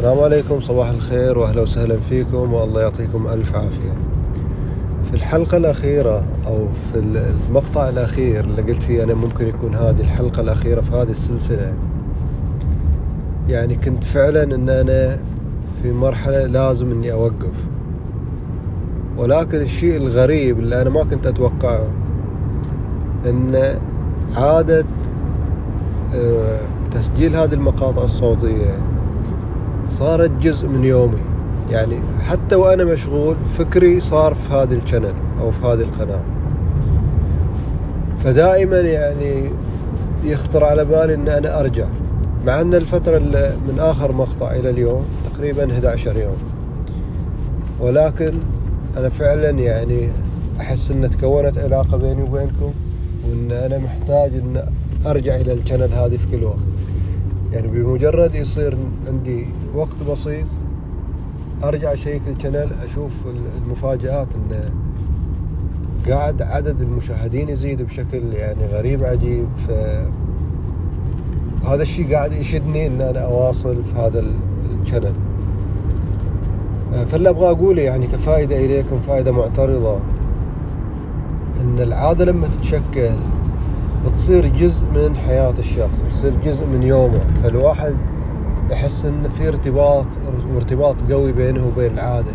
السلام عليكم صباح الخير واهلا وسهلا فيكم والله يعطيكم ألف عافية. في الحلقة الأخيرة أو في المقطع الأخير اللي قلت فيه أنا ممكن يكون هذه الحلقة الأخيرة في هذه السلسلة. يعني كنت فعلا إن أنا في مرحلة لازم إني أوقف. ولكن الشيء الغريب اللي أنا ما كنت أتوقعه إن عادة آه، تسجيل هذه المقاطع الصوتية صارت جزء من يومي. يعني حتى وأنا مشغول فكري صار في هذه الشانل أو في هذه القناة. فدائما يعني يخطر على بالي أن أنا أرجع. مع أن الفترة من آخر مقطع إلى اليوم تقريبا 11 يوم. ولكن أنا فعلا يعني أحس أن تكونت علاقة بيني وبينكم وأن أنا محتاج أن أرجع إلى ال channel هذه في كل وقت. يعني بمجرد يصير عندي وقت بسيط أرجع اشيك ال channel أشوف المفاجآت انه قاعد عدد المشاهدين يزيد بشكل يعني غريب عجيب. ف هذا الشيء قاعد يشدني إن أنا أواصل في هذا ال channel فاللي أبغى أقوله يعني كفائده إليكم فائده معترضة. إن العادة لما تتشكل بتصير جزء من حياة الشخص تصير جزء من يومه. فالواحد يحس إن في ارتباط وارتباط قوي بينه وبين العادة.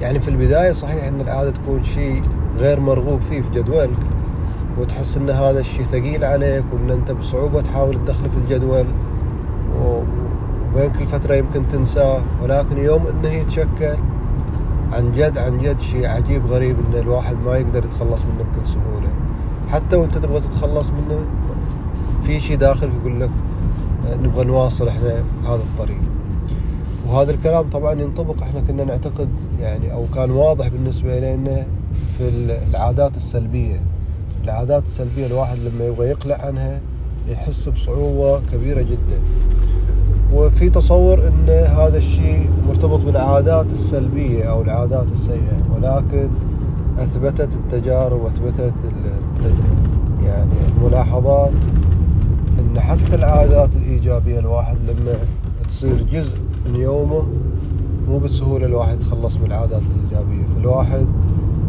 يعني في البداية صحيح إن العادة تكون شيء غير مرغوب فيه في جدولك وتحس إن هذا الشيء ثقيل عليك وإن أنت بصعوبة تحاول تدخله في الجدول. وبين كل فترة يمكن تنساه. ولكن يوم إنه يتشكل عن جد عن جد شيء عجيب غريب إن الواحد ما يقدر يتخلص منه بكل سهولة. حتى وانت تبغى تتخلص منه في شيء داخل يقول لك نبغى نواصل إحنا هذا الطريق. وهذا الكلام طبعا ينطبق إحنا كنا نعتقد يعني أو كان واضح بالنسبة الينا في العادات السلبية. العادات السلبية الواحد لما يبغى يقلع عنها يحس بصعوبة كبيرة جدا. وفي تصور إن هذا الشيء مرتبط بالعادات السلبية أو العادات السيئة. ولكن أثبتت التجارب وأثبتت يعني الملاحظات إن حتى العادات الإيجابية الواحد لما تصير جزء من يومه مو بالسهولة الواحد يتخلص من العادات الإيجابية. فالواحد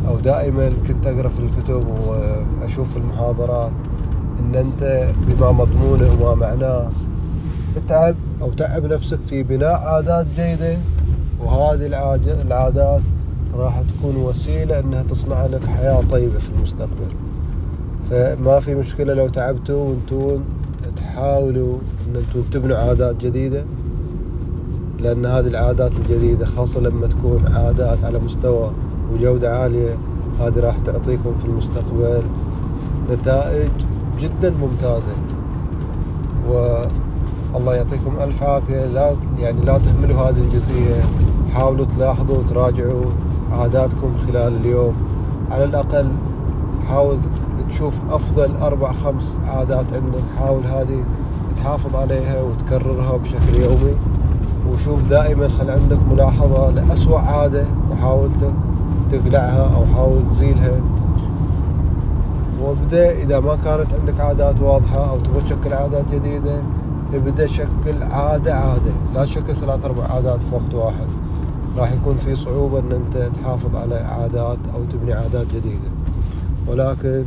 أو دائما كنت أقرأ في الكتب وأشوف في المحاضرات إن أنت بما مضمونه وما معناه اتعب أو تعب نفسك في بناء عادات جيدة وهذه العادات راح تكون وسيلة إنها تصنع لك حياة طيبة في المستقبل. فما في مشكلة لو تعبتوا وأنتم تحاولوا ان أنتم تبنوا عادات جديدة لأن هذه العادات الجديدة خاصة لما تكون عادات على مستوى وجودة عالية هذه راح تعطيكم في المستقبل نتائج جدا ممتازة. والله يعطيكم ألف عافية. لا يعني لا تهملوا هذه الجزئية. حاولوا تلاحظوا وتراجعوا. عاداتكم خلال اليوم. على الأقل حاول تشوف أفضل أربع خمس عادات عندك. حاول هذه تحافظ عليها وتكررها بشكل يومي. وشوف دائما خل عندك ملاحظة لأسوأ عادة وحاول تقلعها أو حاول تزيلها. وابدأ إذا ما كانت عندك عادات واضحة أو تبغى تشكل عادات جديدة ابدأ شكل عادة عادة. لا تشكل ثلاث أربع عادات في وقت واحد. راح يكون في صعوبة أن أنت تحافظ على عادات أو تبني عادات جديدة. ولكن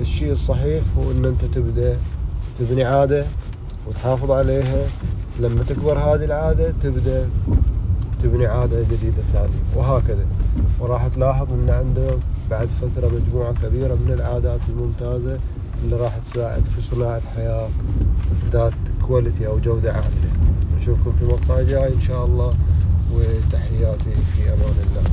الشيء الصحيح هو إن أنت تبدأ تبني عادة وتحافظ عليها. لما تكبر هذه العادة تبدأ تبني عادة جديدة ثانية وهكذا. وراح تلاحظ إن عندك بعد فترة مجموعة كبيرة من العادات الممتازة اللي راح تساعد في صناعة حياة ذات كواليتي أو جودة عالية. نشوفكم في مقطع جاي إن شاء الله. وتحياتي في أمان الله.